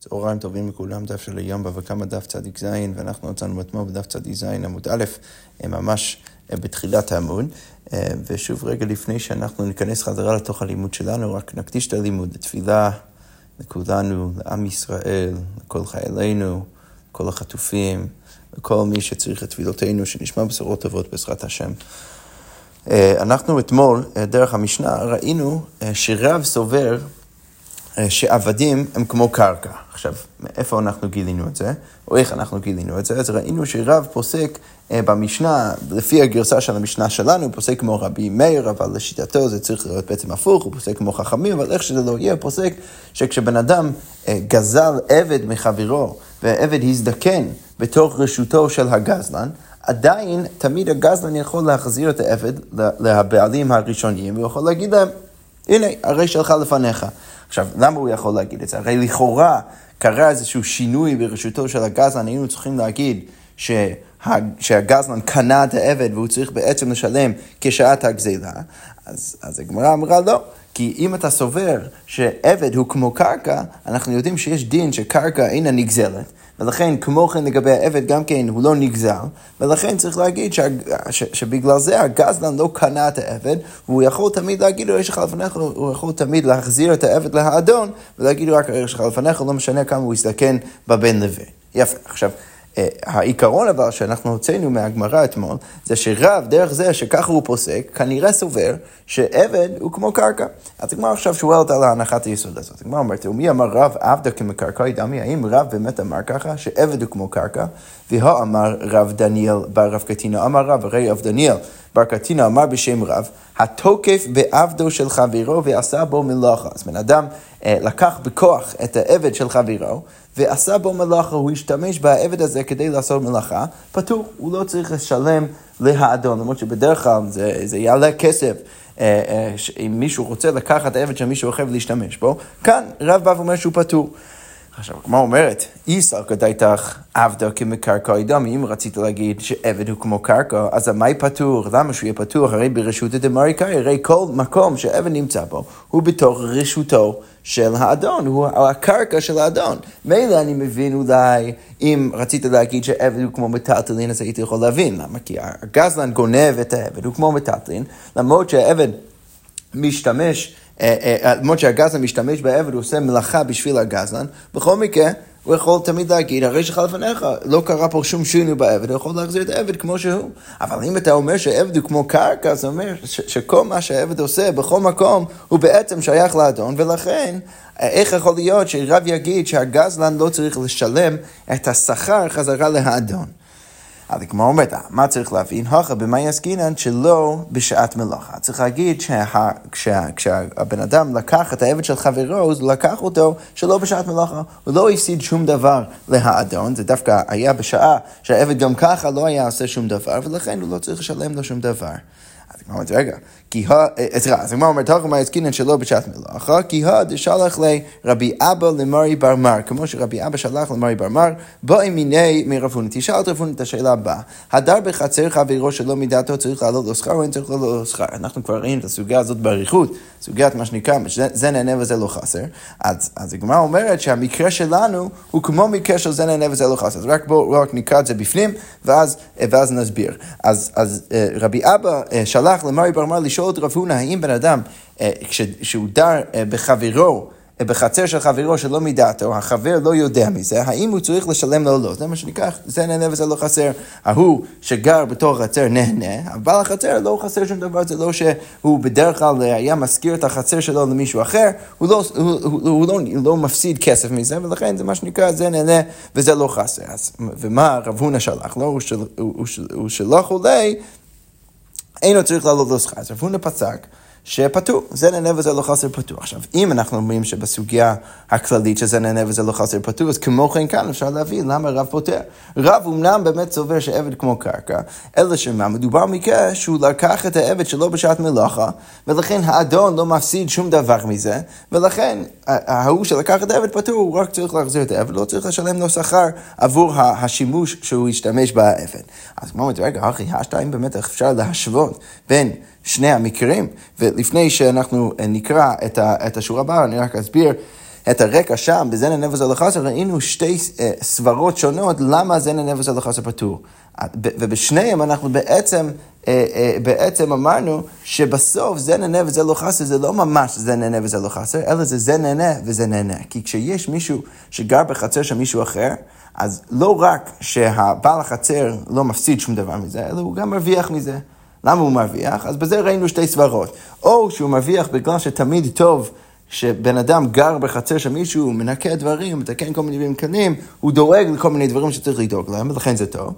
צהריים טובים לכולם, דף של היום בבא קמא דף צדיק ז, ואנחנו יצאנו אתמול בדף צדיק ז עמוד א', ממש בתחילת העמוד. ושוב, רגע לפני שאנחנו ניכנס חזרה לתוך הלימוד שלנו, רק נקדיש את הלימוד לתפילה לכולנו, לעם ישראל, לכל חיילינו, לכל החטופים, לכל מי שצריך את תפילותינו, שנשמע בשורות טובות בעזרת השם. אנחנו אתמול, דרך המשנה, ראינו שרב סובר אה, שעבדים הם כמו קרקע. עכשיו, מאיפה אנחנו גילינו את זה, או איך אנחנו גילינו את זה? אז ראינו שרב פוסק אה, במשנה, לפי הגרסה של המשנה שלנו, הוא פוסק כמו רבי מאיר, אבל לשיטתו זה צריך להיות בעצם הפוך, הוא פוסק כמו חכמים, אבל איך שזה לא יהיה, פוסק שכשבן אדם אה, גזל עבד מחברו, והעבד הזדקן בתוך רשותו של הגזלן, עדיין תמיד הגזלן יכול להחזיר את העבד לבעלים הראשוניים, והוא יכול להגיד להם, הנה, הרי שלך לפניך. עכשיו, למה הוא יכול להגיד את זה? הרי לכאורה קרה איזשהו שינוי ברשותו של הגזלן, היינו צריכים להגיד שה... שהגזלן קנה את העבד והוא צריך בעצם לשלם כשעת הגזילה, אז, אז הגמרא אמרה לא. כי אם אתה סובר שעבד הוא כמו קרקע, אנחנו יודעים שיש דין שקרקע אינה נגזלת, ולכן כמו כן לגבי העבד גם כן הוא לא נגזל, ולכן צריך להגיד ש, ש, שבגלל זה הגזלן לא קנה את העבד, והוא יכול תמיד להגיד לו יש לך לפניך, הוא יכול תמיד להחזיר את העבד לאדון, ולהגיד לו רק יש לך לפניך, לא משנה כמה הוא יסתכן בבן לוי. יפה, עכשיו... העיקרון אבל שאנחנו הוצאנו מהגמרא אתמול, זה שרב, דרך זה שככה הוא פוסק, כנראה סובר שעבד הוא כמו קרקע. אז הגמרא עכשיו שואלת על הנחת היסוד הזאת. הגמרא אומרת, ומי אמר רב עבדה כמקרקעי דמי? האם רב באמת אמר ככה, שעבד הוא כמו קרקע? והא אמר רב דניאל בר רב קטינה, אמר רב, הרי רב דניאל בר קטינה אמר בשם רב, התוקף בעבדו של חברו ועשה בו מלאכה. אז בן אדם אה, לקח בכוח את העבד של חברו ועשה בו מלאכה, הוא השתמש בעבד הזה כדי לעשות מלאכה, פטור, הוא לא צריך לשלם להאדון, למרות שבדרך כלל זה, זה יעלה כסף. אה, אה, אם מישהו רוצה לקחת עבד של מישהו אחר ולהשתמש בו, כאן רב בא ואומר שהוא פטור. עכשיו, כמו אומרת, איסר כדאיתך עבדה כמקרקע דם, אם רצית להגיד שעבד הוא כמו קרקע, אז המאי פטור? למה שהוא יהיה פטור? הרי ברשות הדמריקאי, הרי כל מקום שעבד נמצא בו, הוא בתוך רשותו של האדון, הוא הקרקע של האדון. מילא אני מבין אולי, אם רצית להגיד שעבד הוא כמו מטלטלין, אז הייתי יכול להבין. למה? כי הגזלן גונב את העבד, הוא כמו מטלטלין, למרות שהעבד משתמש... אה, אה, למרות שהגזלן משתמש בעבד, הוא עושה מלאכה בשביל הגזלן, בכל מקרה, הוא יכול תמיד להגיד, הרי שלך לפניך, לא קרה פה שום שינוי בעבד, הוא יכול להחזיר את העבד כמו שהוא. אבל אם אתה אומר שעבד הוא כמו קרקע, זה אומר שכל מה שהעבד עושה בכל מקום, הוא בעצם שייך לאדון, ולכן, איך יכול להיות שרב יגיד שהגזלן לא צריך לשלם את השכר חזרה לאדון? אז הגמרא אומרת, מה צריך להבין? הכה במאי עסקינן שלא בשעת מלאכה. צריך להגיד כשהבן אדם לקח את העבד של חברו, הוא לקח אותו שלא בשעת מלאכה. הוא לא הפסיד שום דבר להאדון, זה דווקא היה בשעה שהעבד גם ככה לא היה עושה שום דבר, ולכן הוא לא צריך לשלם לו שום דבר. אז הגמרא אומרת, רגע, כי ה... אה, סליחה, אז הגמרא אומרת, הלכה מעסקינן שלא בשעת מלאכה, כי ה דשלח לרבי אבא למרי בר מר, כמו שרבי אבא שלח למרי בר מר, בואי מיני מרב הונא. תשאל את רב הונא את השאלה הבאה, הדר בחצר חברו שלא מדעתו צריך לעלות לו שכר או אין צריך לעלות לו שכר? אנחנו כבר ראינו את הסוגיה הזאת באריכות, סוגיית מה שנקרא, זה נהנה וזה לא חסר. אז, הגמרא אומרת שהמקרה שלנו הוא כמו מקרה של זה נהנה וזה לא חסר. אז רק בואו רק נקרא את זה בפנים, ואז, ואז נסביר. אז, אז אה, רבי אבא אה, שלח למרי בר מר לשאול את רב הונא, האם בן אדם, אה, כשהוא דר אה, בחברו, אה, בחצר של חברו שלא מדעתו, החבר לא יודע מזה, האם הוא צריך לשלם לו או לא? זה מה שנקרא, זה נהנה וזה לא חסר. ההוא שגר בתוך החצר נהנה, אבל החצר לא חסר שום דבר, זה לא שהוא בדרך כלל היה משכיר את החצר שלו למישהו אחר, הוא לא, הוא, הוא, הוא לא, הוא לא מפסיד כסף מזה, ולכן זה מה שנקרא, זה נהנה וזה לא חסר. אז, ומה רב הונא שלח לו? הוא, של, הוא, הוא, הוא שלח עולה אינו צריך לעלות לו שכר. אז רב הונא פסק שפטור, זה נהנה וזה לא חסר פטור. עכשיו, אם אנחנו אומרים שבסוגיה הכללית שזה נהנה וזה לא חסר פטור, אז כמו כן כאן אפשר להבין למה רב פוטר. רב אמנם באמת סובר שעבד כמו קרקע, אלא שמה, מדובר מקרה שהוא לקח את העבד שלו בשעת מלאכה, ולכן האדון לא מפסיד שום דבר מזה, ולכן ההוא שלקח את העבד פטור, הוא רק צריך להחזיר את העבד, לא צריך לשלם לו שכר עבור השימוש שהוא השתמש בעבד. אז כמו אומרת, רגע, אחי, השתיים באמת אפשר להשוות בין שני המקרים, ולפני שאנחנו נקרא את, ה, את השורה הבאה, אני רק אסביר. את הרקע שם, בזן הנבז על החסר, ראינו שתי אה, סברות שונות למה זן הנבז על החסר פטור. ובשניהם אנחנו בעצם, אה, אה, בעצם אמרנו שבסוף זה נהנה וזה לא חסר, זה לא ממש זה נהנה וזה לא חסר, אלא זה זה נהנה וזה נהנה. כי כשיש מישהו שגר בחצר של מישהו אחר, אז לא רק שהבעל החצר לא מפסיד שום דבר מזה, אלא הוא גם מרוויח מזה. למה הוא מרוויח? אז בזה ראינו שתי סברות. או שהוא מרוויח בגלל שתמיד טוב שבן אדם גר בחצר של מישהו, מנקה דברים, מתקן כל מיני דברים קטנים, הוא דואג לכל מיני דברים שצריך לדאוג להם, ולכן זה טוב.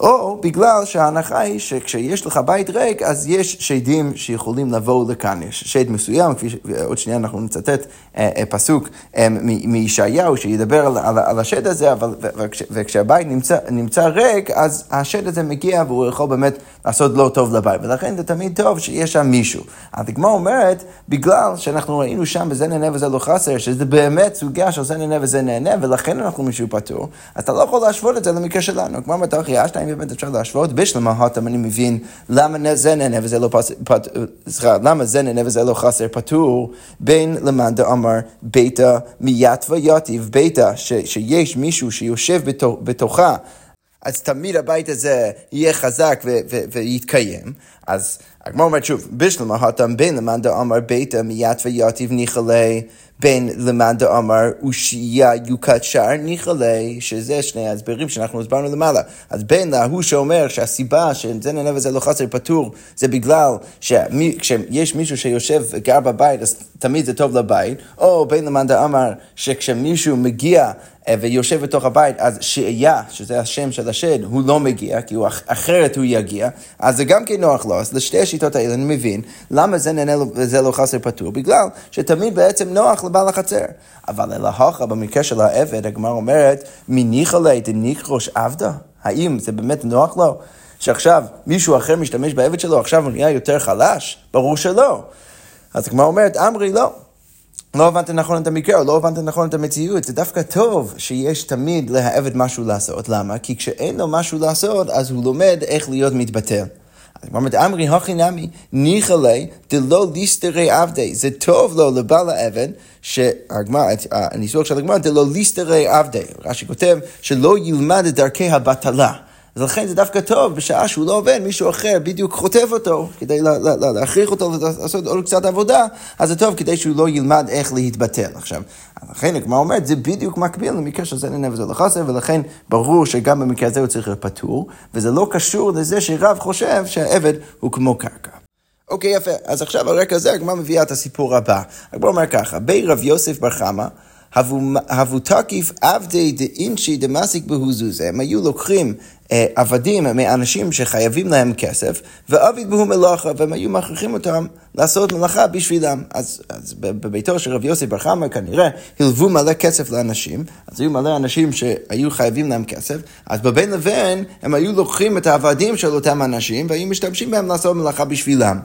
או בגלל שההנחה היא שכשיש לך בית ריק, אז יש שדים שיכולים לבוא לכאן. יש שד מסוים, כפי שעוד שנייה אנחנו נצטט אה, אה, פסוק אה, מישעיהו שידבר על, על, על השד הזה, אבל, וכש, וכשהבית נמצא, נמצא ריק, אז השד הזה מגיע והוא יכול באמת לעשות לא טוב לבית, ולכן זה תמיד טוב שיש שם מישהו. הגמרא אומרת, בגלל שאנחנו ראינו שם וזה נהנה וזה לא חסר, שזה באמת סוגיה של זה נהנה וזה נהנה, ולכן אנחנו מישהו פטור, אתה לא יכול להשוות את זה למקרה שלנו. כמו מתוך ישתיים באמת אפשר להשוות, בשלמה הותם אני מבין למה זה נהנה וזה לא פטור, סליחה, למה זה נהנה וזה לא חסר פטור, בין למאן דאמר ביתה מיתווה יתיב ביתה, שיש מישהו שיושב בתוכה. אז תמיד הבית הזה יהיה חזק ויתקיים. אז הגמרא אומרת שוב, בשלמה התם בין למאן דאמר ביתה מיתווה יתיב ניחלי בין למאן דאמר אושייה יוקת שער ניחלי, שזה שני ההסברים שאנחנו הסברנו למעלה. אז בין להוא שאומר שהסיבה שזה נהנה וזה לא חסר פטור, זה בגלל שכשיש מישהו שיושב וגר בבית, אז תמיד זה טוב לבית, או בין למאן דאמר שכשמישהו מגיע אה, ויושב בתוך הבית, אז שהייה, שזה השם של השד, הוא לא מגיע, כי הוא, אחרת הוא יגיע, אז זה גם כן נוח לו. אז לשתי השיטות האלה אני מבין למה זה נהנה וזה לא חסר פטור, בגלל שתמיד בעצם נוח לבעל החצר. אבל אלא הוכה, במקרה של העבד, הגמרא אומרת, מניחא ליה דניחרוש עבדה? האם זה באמת נוח לו? שעכשיו מישהו אחר משתמש בעבד שלו, עכשיו הוא נהיה יותר חלש? ברור שלא. אז הגמרא אומרת, אמרי לא. לא הבנת נכון את המקרה, או לא הבנת נכון את המציאות. זה דווקא טוב שיש תמיד לעבד משהו לעשות. למה? כי כשאין לו משהו לעשות, אז הוא לומד איך להיות מתבטל. אז אומרת, אמרי הכי נמי, ניחא לי דלא ליסטרי עבדי. זה טוב לו לבעל העבד, הניסוח של הגמרא, דלא ליסטרי עבדי. רש"י כותב, שלא ילמד את דרכי הבטלה. אז לכן זה דווקא טוב, בשעה שהוא לא עובד, מישהו אחר בדיוק חוטף אותו, כדי להכריח אותו לעשות עוד קצת עבודה, אז זה טוב כדי שהוא לא ילמד איך להתבטל. עכשיו, לכן הגמרא אומרת, זה בדיוק מקביל למקרה של זה נהנה וזה לא חסר, ולכן ברור שגם במקרה הזה הוא צריך להיות פטור, וזה לא קשור לזה שרב חושב שהעבד הוא כמו קרקע. אוקיי, יפה. אז עכשיו על רקע זה הגמרא מביאה את הסיפור הבא. הגמרא אומר ככה, בי רב יוסף בר חמא, הבו תקיף עבדי דאינשי דמסיק בהוזוזה. הם היו לוקחים עבדים מאנשים שחייבים להם כסף, ועביד בהו מלאכה, והם היו מכריחים אותם לעשות מלאכה בשבילם. אז, אז בביתו של רבי יוסי בר חמא כנראה הלוו מלא כסף לאנשים, אז היו מלא אנשים שהיו חייבים להם כסף, אז בבין לבין הם היו לוקחים את העבדים של אותם אנשים והיו משתמשים בהם לעשות מלאכה בשבילם.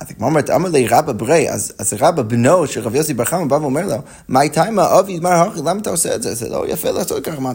אז הגמרא אומרת, אמר לי רבא ברי, אז, רבא בנו של רבי יוסי בר חמא בא ואומר לו, מה איתה עם האבי, מה הרכי, למה אתה עושה את זה? זה לא יפה לעשות ככה, מה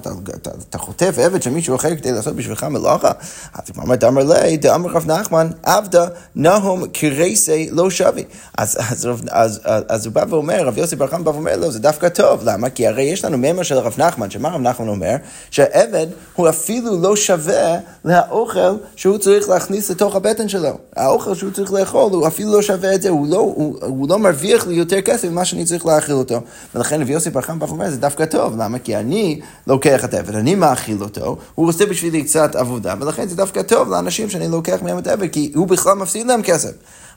אתה, חוטף עבד של מישהו אחר כדי לעשות בשבילך מלאכה? אז הגמרא אומרת, אמר לי, דאמר רב נחמן, עבדה נהום כרסי לא שבי. אז, הוא בא ואומר, רבי יוסי בר חמא בא ואומר לו, זה דווקא טוב, למה? כי הרי יש לנו מימר של רב נחמן, שמה רב נחמן אומר? שהעבד הוא אפילו לא שווה לאוכל שהוא צריך להכניס לתוך הבטן שלו. האוכל שהוא צריך לאכול הוא אפילו לא שווה את זה, הוא לא, הוא, הוא לא מרוויח לי יותר כסף ממה שאני צריך להאכיל אותו. ולכן רבי יוסי בר חמא אומר, זה דווקא טוב, למה? כי אני לוקח את העבד, אני מאכיל אותו, הוא עושה בשבילי קצת עבודה, ולכן זה דווקא טוב לאנשים שאני לוקח מהם את העבד, כי הוא בכלל מפסיד להם כסף.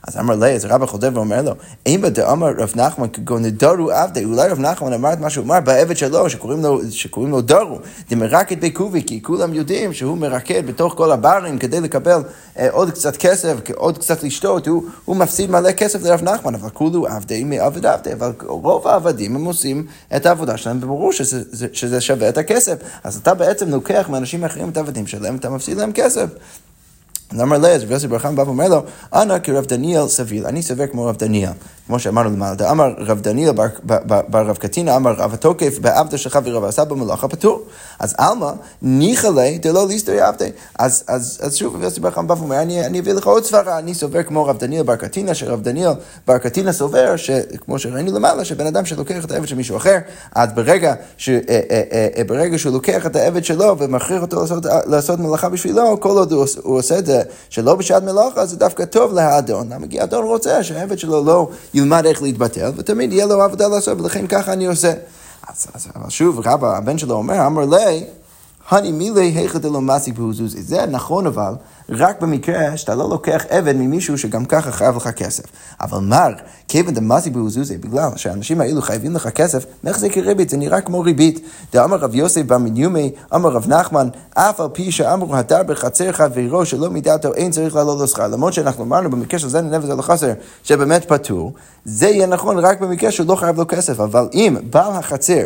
אז אמר לי, אז רבא חוטב ואומר לו, אם בדאמר רב נחמן כגון דרו עבדי, אולי רב נחמן אמר את מה שהוא אמר בעבד שלו, שקוראים לו, שקוראים לו דרו, דמרקד בקובי, כי כולם יודעים שהוא מרקד בתוך כל הברים כדי לקבל אה, עוד קצת כסף, עוד קצת לשתות, הוא, הוא מפסיד מלא כסף לרב נחמן, אבל כולו עבדי מעבד עבדי, אבל רוב העבדים הם עושים את העבודה שלהם, וברור שזה, שזה שווה את הכסף. אז אתה בעצם לוקח מאנשים אחרים את העבדים שלהם, אתה מפסיד להם כסף. אז אמר אז רבי יוסי בר חמא בא ואומר לו, אנא כרב דניאל סביל, אני סובר כמו רב דניאל. כמו שאמרנו למעלה, אמר רב דניאל בר רב קטינה, אמר רב התוקף בעבדו של חברו ועשה במלאכה פטור. אז עלמא, ניחא ליה דלא ליסטרי עבדי. אז שוב, יוסי בר חמא בא ואומר, אני אביא לך עוד סברה, אני סובר כמו רב דניאל בר קטינה, שרב דניאל בר קטינה סובר, כמו שראינו למעלה, שבן אדם שלוקח את העבד של מישהו אחר, אז ברגע, אה, אה, אה, שהוא לוקח את העבד שלו ומכריח אותו לעשות, מלאכה בשבילו, כל עוד הוא עושה את זה שלא בשעת מלאכה, זה דווקא טוב לאדון. למה כי האדון רוצה שהעבד שלו לא ילמד איך להתבטל, ותמיד יהיה לו עבודה לעשות, ולכן ככה אני עושה. אז, אז אבל שוב, רבא, הבן שלו אומר, אמר לי, הני מילי היכא דלא מסיק בהוזוזי. זה נכון אבל, רק במקרה שאתה לא לוקח עבד ממישהו שגם ככה חייב לך כסף. אבל מר, כיוון דמסיק בהוזוזי, בגלל שהאנשים האלו חייבים לך כסף, מחזיק ריבית, זה נראה כמו ריבית. דאמר רב יוסף במניומי, אמר רב נחמן, אף על פי שאמרו הדר בחצר חברו שלא מידעתו, אין צריך לעלות לו שכר. למרות שאנחנו אמרנו במקרה של זה נבז על החסר, שבאמת פטור, זה יהיה נכון רק במקרה שהוא לא חייב לו כסף. אבל אם בעל החצר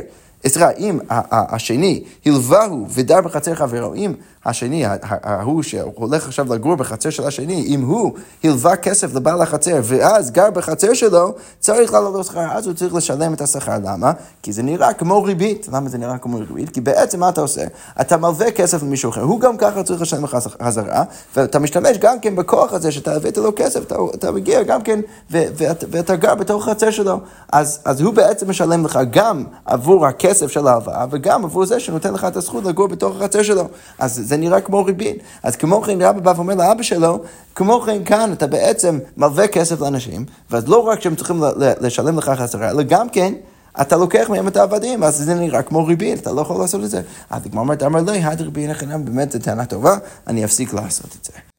סליחה, אם השני הלווהו ודר בחצר חברו, אם השני, ההוא שהולך עכשיו לגור בחצר של השני, אם הוא הלווה כסף לבעל החצר ואז גר בחצר שלו, צריך לעלות לו שכר, אז הוא צריך לשלם את השכר. למה? כי זה נראה כמו ריבית. למה זה נראה כמו ריבית? כי בעצם מה אתה עושה? אתה מלווה כסף למישהו אחר, הוא גם ככה צריך לשלם לך חזרה, ואתה משתמש גם כן בכוח הזה שאתה הבאת לו כסף, אתה, אתה מגיע גם כן, ו, ואת, ואתה גר בתוך החצר שלו. אז, אז הוא בעצם משלם לך גם עבור הכסף של ההלוואה, וגם עבור זה שנותן לך את הזכות לגור בתוך החצר שלו. אז זה נראה כמו ריבית. אז כמו כן רבא בא ואומר לאבא שלו, כמו כן כאן אתה בעצם מלווה כסף לאנשים, ואז לא רק שהם צריכים לשלם לך חסרה, אלא גם כן אתה לוקח מהם את העבדים, אז זה נראה כמו ריבית, אתה לא יכול לעשות את זה. אז הגמרא אומרת, אמר לי, הד ריבית באמת זו טענה טובה, אני אפסיק לעשות את זה.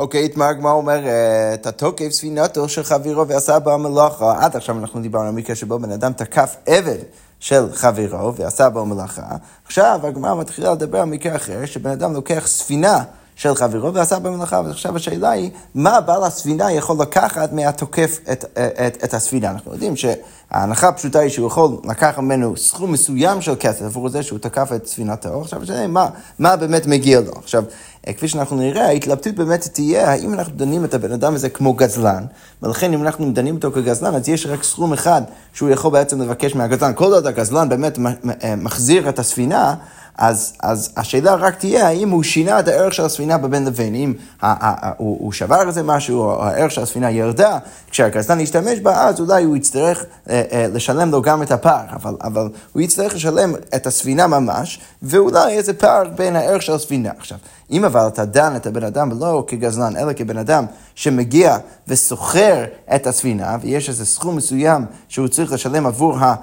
אוקיי, איתמר הגמרא אומרת, התוקף ספינתו של חברו ועשה בה מלאכה. עד עכשיו אנחנו דיברנו על מקרה שבו בן אדם תקף עבד. של חברו ועשה בו מלאכה. עכשיו הגמרא מתחילה לדבר על מקרה אחר, שבן אדם לוקח ספינה של חברו ועשה בה מלאכה, ועכשיו השאלה היא, מה בעל הספינה יכול לקחת מהתוקף את, את, את הספינה? אנחנו יודעים שההנחה הפשוטה היא שהוא יכול לקחת ממנו סכום מסוים של כסף עבור זה שהוא תקף את ספינתו, עכשיו השאלה היא, מה, מה באמת מגיע לו? עכשיו, אה, כפי שאנחנו נראה, ההתלבטות באמת תהיה האם אנחנו דנים את הבן אדם הזה כמו גזלן, ולכן אם אנחנו דנים אותו כגזלן, אז יש רק סכום אחד שהוא יכול בעצם לבקש מהגזלן. כל עוד הגזלן באמת אה, מחזיר את הספינה, אז, אז השאלה רק תהיה האם הוא שינה את הערך של הספינה בבין לבין, אם ה, ה, ה, הוא, הוא שבר איזה משהו, או הערך של הספינה ירדה, כשהגזלן ישתמש בה, אז אולי הוא יצטרך אה, אה, לשלם לו גם את הפער, אבל, אבל הוא יצטרך לשלם את הספינה ממש, ואולי איזה פער בין הערך של הספינה. עכשיו, אם אבל אתה דן את הבן אדם לא כגזלן, אלא כבן אדם שמגיע וסוחר את הספינה, ויש איזה סכום מסוים שהוא צריך לשלם עבור ה...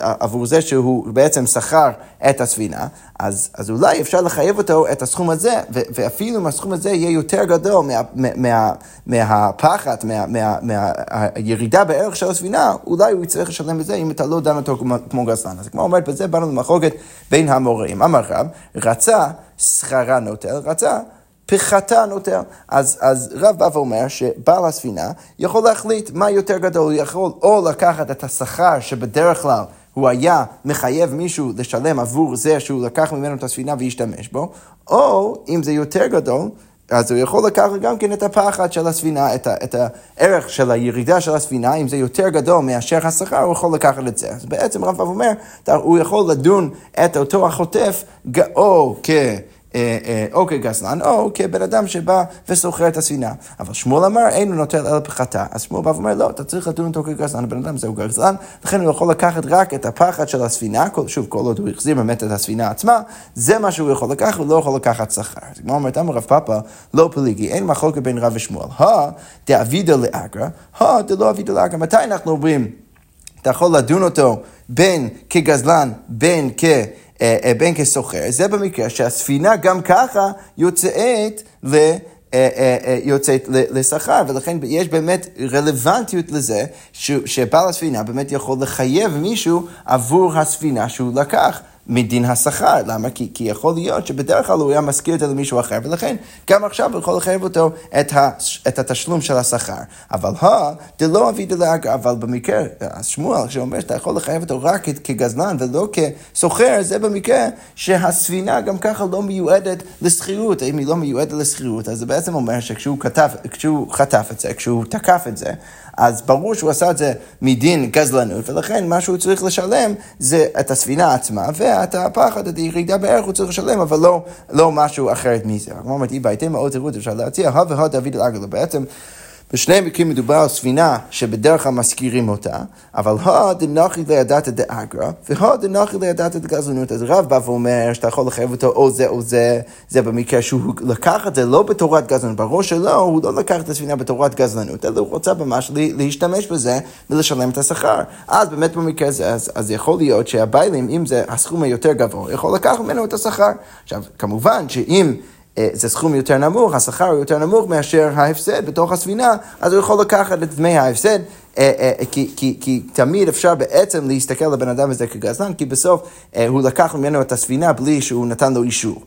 עבור זה שהוא בעצם שכר את הספינה, אז, אז אולי אפשר לחייב אותו את הסכום הזה, ו, ואפילו אם הסכום הזה יהיה יותר גדול מה, מה, מהפחת, מה, מה, מהירידה בערך של הספינה, אולי הוא יצטרך לשלם בזה אם אתה לא דן אותו כמו, כמו גזלן. אז כמו אומרת, בזה באנו למחלוקת בין המוראים. אמר רב, רצה שכרה נוטל, רצה פחתה נוטל. אז, אז רב בא ואומר שבעל הספינה יכול להחליט מה יותר גדול, הוא יכול או לקחת את השכר שבדרך כלל הוא היה מחייב מישהו לשלם עבור זה שהוא לקח ממנו את הספינה והשתמש בו, או אם זה יותר גדול, אז הוא יכול לקחת גם כן את הפחד של הספינה, את, ה, את הערך של הירידה של הספינה, אם זה יותר גדול מאשר השכר, הוא יכול לקחת את זה. אז בעצם רב אומר, הוא יכול לדון את אותו החוטף או כ... אה, אה, או כגזלן, או כבן אדם שבא ושוכר את הספינה. אבל שמואל אמר, אין הוא נוטל אלא פחתה. אז שמואל בא ואומר, לא, אתה צריך לדון אותו כגזלן, הבן אדם זהו גזלן, לכן הוא יכול לקחת רק את הפחד של הספינה, שוב, כל עוד הוא החזיר באמת את הספינה עצמה, זה מה שהוא יכול לקחת, הוא לא יכול לקחת שכר. אז כמו אומרת, אמר רב פאפה, לא פליגי, אין מחלוקת בין רב ושמואל. הא דאבידא לאגרא, הא דלא אבידא לאגרא. מתי אנחנו אומרים, אתה יכול לדון אותו בין כגזלן, בין כ... אה, אה, בין כסוחר, זה במקרה שהספינה גם ככה יוצאת ל... אה, יוצאת לשכר, ולכן יש באמת רלוונטיות לזה שבעל הספינה באמת יכול לחייב מישהו עבור הספינה שהוא לקח מדין השכר. למה? כי, כי יכול להיות שבדרך כלל הוא היה משכיר את זה למישהו אחר, ולכן גם עכשיו הוא יכול לחייב אותו את, ה, את התשלום של השכר. אבל ה, דלא אבי דלאגר, אבל במקרה, השמואל שאומר שאתה יכול לחייב אותו רק כגזלן ולא כסוחר, זה במקרה שהספינה גם ככה לא מיועדת לשכירות. אם היא לא מיועדת לשכירות, אז זה בעצם אומר שכשהוא כתב, חטף את זה, כשהוא תקף את זה, אז ברור שהוא עשה את זה מדין גזלנות, ולכן מה שהוא צריך לשלם זה את הספינה עצמה, ואת הפחד, את הירידה בערך הוא צריך לשלם, אבל לא, לא משהו אחרת מזה. כמו אמרתי, בהתאם מאוד תירוץ אפשר להציע, הא והא דוד אל בעצם בשני מקרים מדובר על ספינה שבדרך כלל מזכירים אותה, אבל הא דנחי לידתא דאגרא, והא דנחי לידתא דגזלנות. אז רב בא ואומר שאתה יכול לחייב אותו או זה או זה, זה במקרה שהוא לקח את זה לא בתורת גזלנות, בראש שלו הוא לא לקח את הספינה בתורת גזלנות, אלא הוא רוצה ממש להשתמש בזה ולשלם את השכר. אז באמת במקרה הזה, אז, אז יכול להיות שהביילים, אם זה הסכום היותר גבוה, יכול לקחת ממנו את השכר. עכשיו, כמובן שאם... אה, זה סכום יותר נמוך, השכר הוא יותר נמוך מאשר ההפסד בתוך הספינה, אז הוא יכול לקחת את דמי ההפסד, אה, אה, כי, כי, כי תמיד אפשר בעצם להסתכל לבן אדם הזה כגזלן, כי בסוף הוא לקח ממנו את הספינה בלי שהוא נתן לו אישור.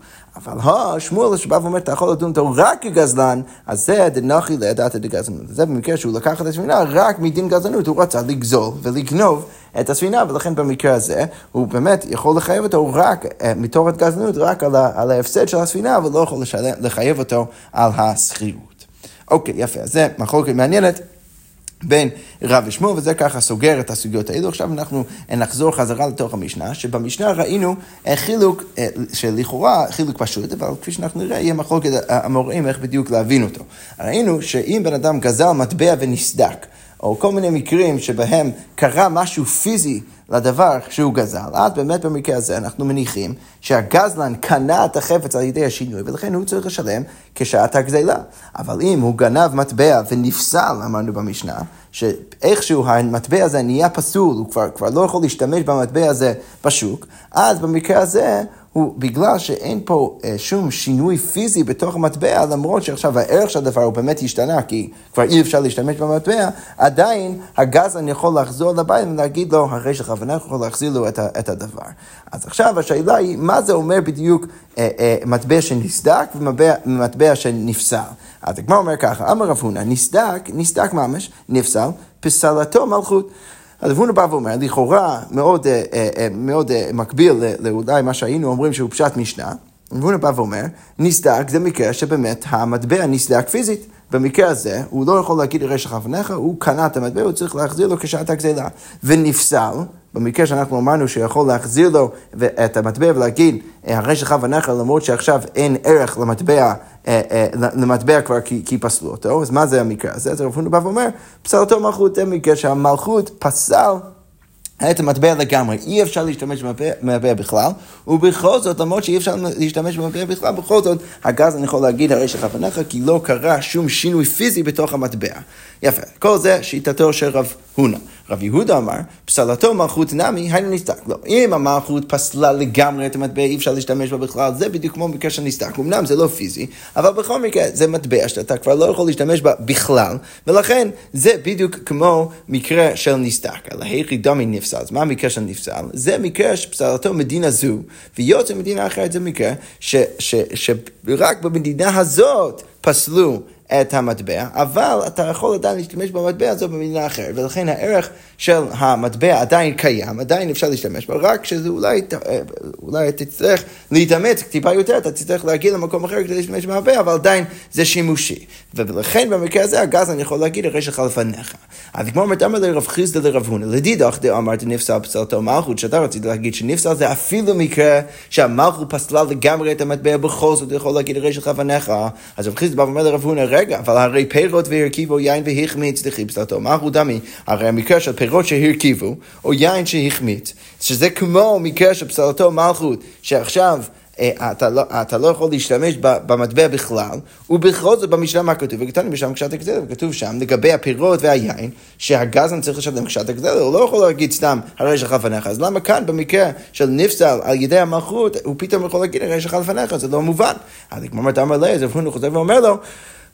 אבל הו, שמואל שבא ואומר, אתה יכול לדון אותו רק כגזלן, אז זה דנחי לידעת דגזלנות. זה במקרה שהוא לקח את הספינה רק מדין גזלנות, הוא רצה לגזול ולגנוב את הספינה, ולכן במקרה הזה, הוא באמת יכול לחייב אותו רק אה, מתורת גזלנות, רק על, על ההפסד של הספינה, אבל לא יכול לחייב אותו על השכירות. אוקיי, יפה, אז זה מחלוקת מעניינת. בין רב ושמואל, וזה ככה סוגר את הסוגיות האלו. עכשיו אנחנו נחזור חזרה לתוך המשנה, שבמשנה ראינו אה, חילוק, אה, שלכאורה חילוק פשוט, אבל כפי שאנחנו נראה, יהיה מחלוקת המוראים איך בדיוק להבין אותו. ראינו שאם בן אדם גזל מטבע ונסדק, או כל מיני מקרים שבהם קרה משהו פיזי לדבר שהוא גזל, אז באמת במקרה הזה אנחנו מניחים שהגזלן קנה את החפץ על ידי השינוי, ולכן הוא צריך לשלם כשעת הגזלה. אבל אם הוא גנב מטבע ונפסל, אמרנו במשנה, שאיכשהו המטבע הזה נהיה פסול, הוא כבר, כבר לא יכול להשתמש במטבע הזה בשוק, אז במקרה הזה הוא בגלל שאין פה אה, שום שינוי פיזי בתוך המטבע, למרות שעכשיו הערך של הדבר הוא באמת השתנה, כי כבר אי אפשר להשתמש במטבע, עדיין הגזן יכול לחזור לבית ולהגיד לו, הרי שכוונה יכול להחזיר לו את, את הדבר. אז עכשיו השאלה היא, מה זה אומר בדיוק אה, אה, מטבע שנסדק ומטבע שנפסל? אז הגמר אומר ככה, אמר רב הונא, נסדק, נסדק ממש, נפסל, פסלתו מלכות. אז אבונה בא ואומר, לכאורה מאוד, אה, אה, אה, מאוד מקביל לאולי מה שהיינו אומרים שהוא פשט משנה. אבונה בא ואומר, נסדק זה מקרה שבאמת המטבע נסדק פיזית. במקרה הזה, הוא לא יכול להגיד לרשע כוונך, הוא קנה את המטבע, הוא צריך להחזיר לו כשעת הגזלה. ונפסל, במקרה שאנחנו אמרנו שיכול להחזיר לו את המטבע ולהגיד, הרי שלך ונך, למרות שעכשיו אין ערך למטבע, אה, אה, למטבע כבר כי, כי פסלו אותו, אז מה זה המקרה הזה? אז רב הונא בא ואומר, פסלתו מלכות, זה מקרה שהמלכות פסל את המטבע לגמרי, אי אפשר להשתמש במטבע בכלל, ובכל זאת, למרות שאי אפשר להשתמש במטבע בכלל, בכל זאת, הגז אני יכול להגיד הרי שלך פניך, כי לא קרה שום שינוי פיזי בתוך המטבע. יפה, כל זה שיטתו של רב הונא. רב יהודה אמר, פסלתו מלכות נמי, היינו נסתק. לא, אם המלכות פסלה לגמרי את המטבע, אי אפשר להשתמש בה בכלל, זה בדיוק כמו מקרה של נסתק. אמנם זה לא פיזי, אבל בכל מקרה זה מטבע שאתה כבר לא יכול להשתמש בה בכלל, ולכן זה בדיוק כמו מקרה של נסתק. על ההכי דמי נפסל. אז מה המקרה של נפסל? זה מקרה שפסלתו מדינה זו, ויוצא מדינה אחרת זה מקרה שרק במדינה הזאת פסלו את המטבע, אבל אתה יכול עדיין להשתמש במטבע הזו במדינה אחרת, ולכן הערך של המטבע עדיין קיים, עדיין אפשר להשתמש בו, רק שזה אולי, אה, אולי תצטרך להתאמץ טיפה יותר, אתה תצטרך להגיע למקום אחר כדי להשתמש במטבע, אבל עדיין זה שימושי. ולכן במקרה הזה הגז אני יכול להגיד הרי שלך לפניך. אז כמו אומרת, אמר לרב חיסדא לרב הונא, לדידך דאמרת נפסל פסלתו מלכות, שאתה רצית להגיד שנפסל זה אפילו מקרה שהמלכות פסלה לגמרי את המטבע, בכל זאת יכול להגיד הרי שלך לפניך. אז רב חיסדא בא ואומר לרב הונא, רגע, אבל הרי פירות והרכיבו יין והחמיץ דחיפסלתו, מלכות דמי, הרי המקרה של פירות שהרכיבו, או יין שהחמיץ, שזה כמו מקרה של פסלתו מלכות, שעכשיו... אה, אתה לא, אתה לא יכול להשתמש במטבע בכלל, ובכל זאת במשנה מה כתוב? וכתבנו בשם קשת הגזלה, וכתוב שם לגבי הפירות והיין, שהגזן צריך לשלם קשת הגזלה, הוא לא יכול להגיד סתם הרי שלך לפניך, אז למה כאן במקרה של נפסל על ידי המלכות, הוא פתאום יכול להגיד הרי שלך לפניך, זה לא מובן. אז כמו אומרת אמר לי, אז הוא חוזר ואומר לו,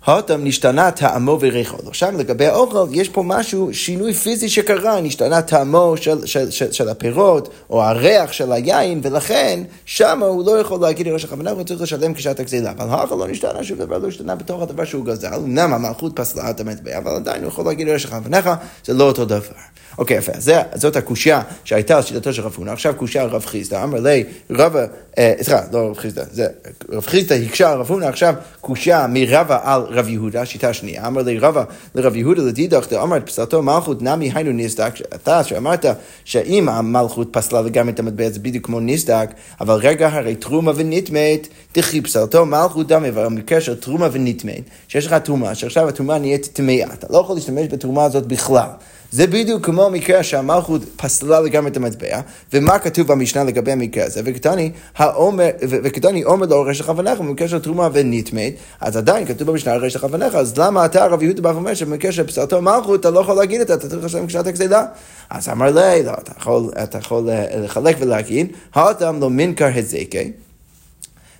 הותם נשתנה טעמו וריחו. עכשיו לגבי האוכל, יש פה משהו, שינוי פיזי שקרה, נשתנה טעמו של, של, של, של הפירות, או הריח של היין, ולכן שם הוא לא יכול להגיד לראש הכוונה, הוא צריך לשלם כשעת הגזילה. אבל האוכל לא נשתנה, שום דבר לא השתנה בתוך הדבר שהוא גזל. אמנם המלכות פסלה את המטבע, אבל עדיין הוא יכול להגיד לראש הכוונה, זה לא אותו דבר. אוקיי, יפה. זה, זאת הקושייה שהייתה על שיטתו של רב הונא. עכשיו קושייה על רב חיסדא. אמר לי, רבא, אה, סליחה, לא רב חיסדא, זה רב חיסדא הקשה על רב הונא, עכשיו קושייה מרבא על רב יהודה, שיטה שנייה. אמר לי רבא לרב יהודה לדידך, אמר את פסלתו מלכות נמי היינו נסדק. אתה שאמרת שאם המלכות פסלה לגמרי את המטבע זה בדיוק כמו נסדק, אבל רגע הרי תרומה ונטמאת, תחי פסלתו מלכות דמי, במקרה של תרומה ונטמאת, שיש לך תרומה, שעכשיו התרומה נהיית טמאה, אתה לא יכול להשתמש בתרומה הזאת בכלל. זה בדיוק כמו המקרה שהמלכות פסלה לגמרי את המטבע, ומה כתוב במשנה לגבי המקרה הזה, וכתני אומר לו רשך אבניך במקרה של תרומה ונטמאת, אז עדיין כתוב במשנה רשך אבניך, אז למה אתה רב יהודה בא ואומר שבמקרה של פסלתו מלכות אתה לא יכול להגיד את זה, אתה צריך לשלם כשעת הגזילה? אז אמר לי, לא, אתה יכול, אתה יכול אה, לחלק ולהגיד, האדם לא מנקר הזקי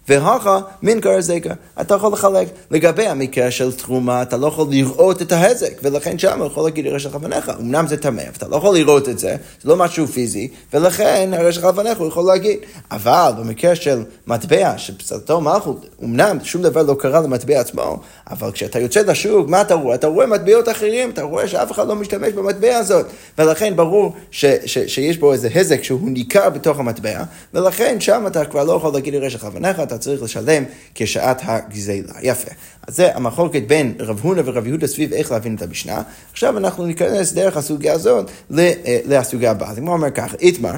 והכה מנקר הזקה. אתה יכול לחלק. לגבי המקרה של תרומה, אתה לא יכול לראות את ההזק, ולכן שם הוא יכול להגיד הרשך לפניך. אמנם זה טמא, אתה לא יכול לראות את זה, זה לא משהו פיזי, ולכן הרשך לפניך הוא יכול להגיד. אבל במקרה של מטבע, שפצלתו מלכות, אמנם שום דבר לא קרה למטבע עצמו, אבל כשאתה יוצא לשוק, מה אתה רואה? אתה רואה מטבעות אחרים, אתה רואה שאף אחד לא משתמש במטבע הזאת, ולכן ברור ש, ש, שיש בו איזה הזק שהוא ניכר בתוך המטבע, ולכן שם אתה כבר לא יכול להגיד הרשך לפניך, אתה צריך לשלם כשעת הגזילה. יפה. אז זה המחלוקת בין רב הונא ורב יהודה סביב איך להבין את המשנה. עכשיו אנחנו ניכנס דרך הסוגיה הזאת אה, לסוגיה הבאה. אז הוא אומר ככה, איתמר,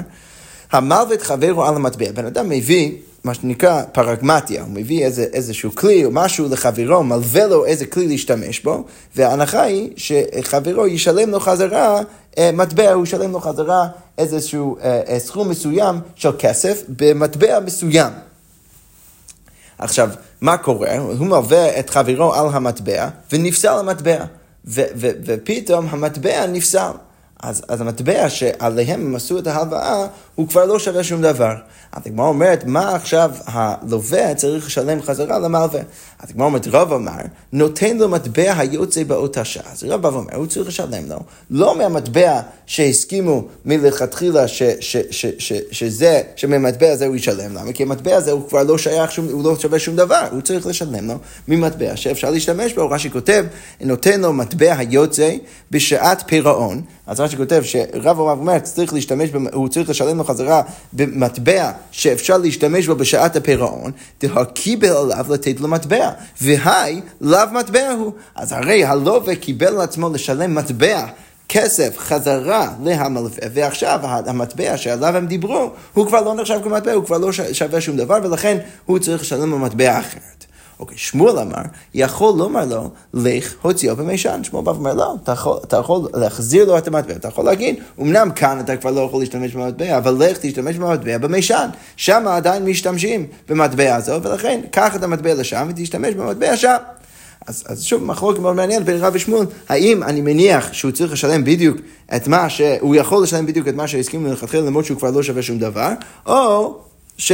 המלווה חברו על המטבע. בן אדם מביא מה שנקרא פרגמטיה, הוא מביא איזה, איזשהו כלי או משהו לחברו, מלווה לו איזה כלי להשתמש בו, וההנחה היא שחברו ישלם לו חזרה אה, מטבע, הוא ישלם לו חזרה איזשהו אה, סכום מסוים של כסף במטבע מסוים. עכשיו, מה קורה? הוא מלווה את חברו על המטבע, ונפסל המטבע. ופתאום המטבע נפסל. אז, אז המטבע שעליהם הם עשו את ההלוואה, הוא כבר לא שווה שום דבר. אז הגמרא אומרת, מה עכשיו הלווה צריך לשלם חזרה למלווה? אז הגמרא אומרת, רב אמר, נותן לו מטבע היוצא באותה שעה. אז רב אומר, הוא צריך לשלם לו, לא מהמטבע שהסכימו מלכתחילה ש, ש, ש, ש, שזה, שממטבע הזה הוא ישלם. למה? כי המטבע הזה הוא כבר לא שייך, שום, הוא לא שווה שום דבר, הוא צריך לשלם לו ממטבע שאפשר להשתמש בו. רש"י כותב, נותן לו מטבע היוצא בשעת פירעון. אז רש"י כותב שרב אומר, צריך להשתמש, הוא צריך לשלם לו חזרה במטבע שאפשר להשתמש בו בשעת הפירעון, דהקיבל עליו לתת לו מטבע, והי לאו מטבע הוא. אז הרי הלווה קיבל לעצמו לשלם מטבע. כסף חזרה להמלווה, ועכשיו המטבע שעליו הם דיברו, הוא כבר לא נחשב כמטבע, הוא כבר לא שווה שום דבר, ולכן הוא צריך לשלם במטבע אחרת. אוקיי, שמואל אמר, יכול לומר לו, לך הוציאו במישן. שמואל בא ואומר, לא, אתה יכול, אתה יכול להחזיר לו את המטבע, אתה יכול להגיד, אמנם כאן אתה כבר לא יכול להשתמש במטבע, אבל לך תשתמש במטבע במישן. שם עדיין משתמשים במטבע הזו, ולכן, קח את המטבע לשם ותשתמש במטבע שם. אז, אז שוב, מחלוקת מאוד מעניין בין רב ושמואל, האם אני מניח שהוא צריך לשלם בדיוק את מה שהוא יכול לשלם בדיוק את מה שהסכים מלכתחילה למרות שהוא כבר לא שווה שום דבר, או ש...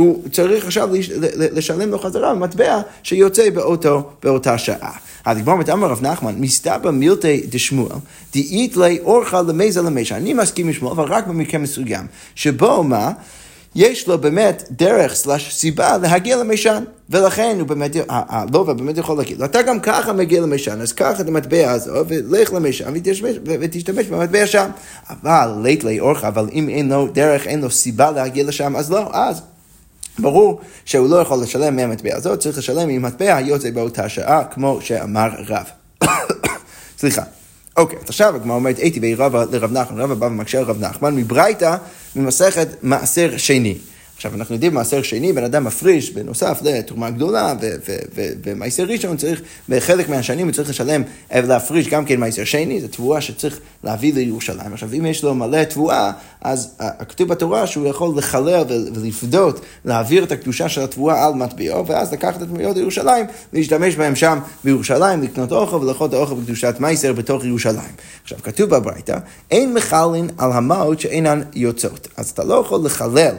הוא צריך עכשיו לשלם לו חזרה מטבע שיוצא באותו, באותה שעה. אז כבר מתאמר רב נחמן, מסתבר מילתי דשמואל, דאית לי אורחה למזה למשה. אני מסכים עם שמואל, אבל רק במקרה מסוים, שבו מה? יש לו באמת דרך סלש סיבה להגיע למישן, ולכן הוא באמת, הלובה באמת יכול להגיד אתה גם ככה מגיע למישן, אז קח את המטבע הזו ולך למישן ותשתמש במטבע שם. אבל לית לי אורחה, אבל אם אין לו דרך, אין לו סיבה להגיע לשם, אז לא, אז ברור שהוא לא יכול לשלם מהמטבע הזאת, צריך לשלם ממטבע היוצא באותה שעה, כמו שאמר רב. סליחה. אוקיי, אז עכשיו הגמרא אומרת, הייתי בי רבא לרב נחמן, רבא בא ומקשה על רב נחמן, מברייתא ממסכת מעשר שני. עכשיו, אנחנו יודעים, מעשר שני, בן אדם מפריש בנוסף לתרומה גדולה, ומעשר ראשון צריך, בחלק מהשנים הוא צריך לשלם, אה, להפריש גם כן מעשר שני, זו תבואה שצריך להביא לירושלים. עכשיו, אם יש לו מלא תבואה, אז כתוב בתורה שהוא יכול לחלל ולפדות, להעביר את הקדושה של התבואה על מטביעו, ואז לקחת את מטביעות לירושלים, ולהשתמש בהם שם בירושלים, לקנות אוכל ולאכול את האוכל בקדושת מייסר בתוך ירושלים. עכשיו, כתוב בברייתא, אין מחלין על המעות שאינן יוצאות. אז אתה לא יכול לחלל.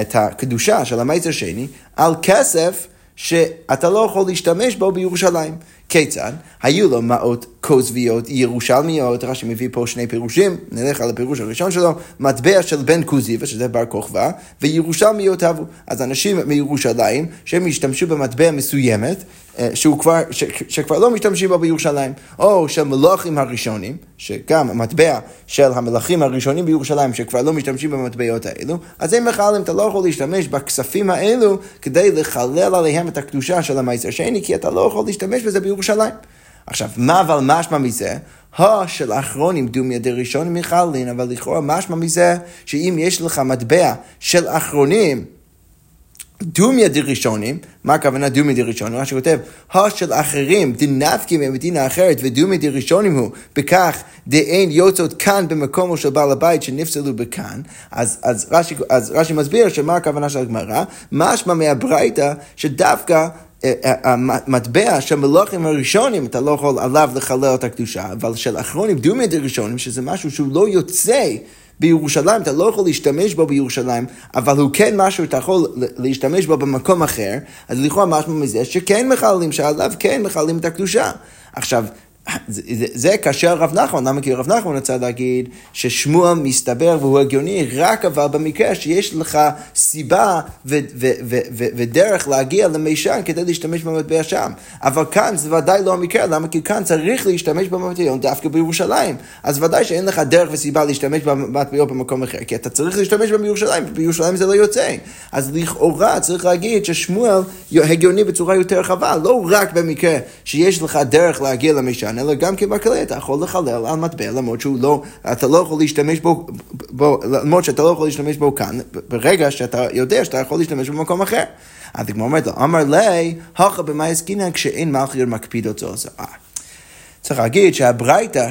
את הקדושה של המייצר שני על כסף שאתה לא יכול להשתמש בו בירושלים. כיצד? היו לו מעות כוזביות ירושלמיות, רש"י מביא פה שני פירושים, נלך על הפירוש הראשון שלו, מטבע של בן כוזיבה, שזה בר כוכבא, וירושלמיות הבו. אז אנשים מירושלים, שהם השתמשו במטבע מסוימת, שהוא כבר, ש, שכבר לא משתמשים בו בירושלים, או של מלכים הראשונים, שגם המטבע של המלכים הראשונים בירושלים, שכבר לא משתמשים במטבעות האלו, אז הם מחללים, אתה לא יכול להשתמש בכספים האלו כדי לחלל עליהם את הקדושה של המעשר שני, כי אתה לא יכול להשתמש בזה בירושלים. עכשיו, מה אבל משמע מזה? ה של אחרונים דומיה דראשונים מחלין, אבל לכאורה משמע מזה שאם יש לך מטבע של אחרונים, דומיה דראשונים, מה הכוונה דומיה דראשונים? מה שכותב, ה של אחרים, דנפקי ממדינה אחרת, ודומיה דראשונים הוא, בכך דאין יוצאות כאן במקומו של בעל הבית שנפסלו בכאן. אז, אז, רש"י, אז רש"י מסביר שמה הכוונה של הגמרא, משמע מהברייתא שדווקא אה, אה, המטבע של מלוכים הראשונים, אתה לא יכול עליו לחלל את הקדושה, אבל של אחרונים דומיה דראשונים, שזה משהו שהוא לא יוצא בירושלים, אתה לא יכול להשתמש בו בירושלים, אבל הוא כן משהו שאתה יכול להשתמש בו במקום אחר, אז לכאורה משהו מזה שכן מחללים, שעליו כן מחללים את הקדושה. עכשיו, זה, זה, זה כאשר רב נחמן, למה כי רב נחמן רצה להגיד ששמוע מסתבר והוא הגיוני רק אבל במקרה שיש לך סיבה ו, ו, ו, ו, ודרך להגיע למישן כדי להשתמש במטבע שם. אבל כאן זה ודאי לא המקרה, למה כי כאן צריך להשתמש במטבע דווקא בירושלים. אז ודאי שאין לך דרך וסיבה להשתמש במטבע במקום אחר, כי אתה צריך להשתמש בירושלים, ובירושלים זה לא יוצא. אז לכאורה צריך להגיד ששמואל הגיוני בצורה יותר רחבה, לא רק במקרה שיש לך דרך להגיע למישן. אלא גם כן בכללי אתה יכול לחלל על מטבע למרות שהוא לא, אתה לא יכול להשתמש בו, בו למרות שאתה לא יכול להשתמש בו כאן, ברגע שאתה יודע שאתה יכול להשתמש במקום אחר. אז הגמרא אומרת לו, אמר לי, הכה במאי עסקינן כשאין מלכיר מקפיד אותו זה. צריך להגיד שהברייתא,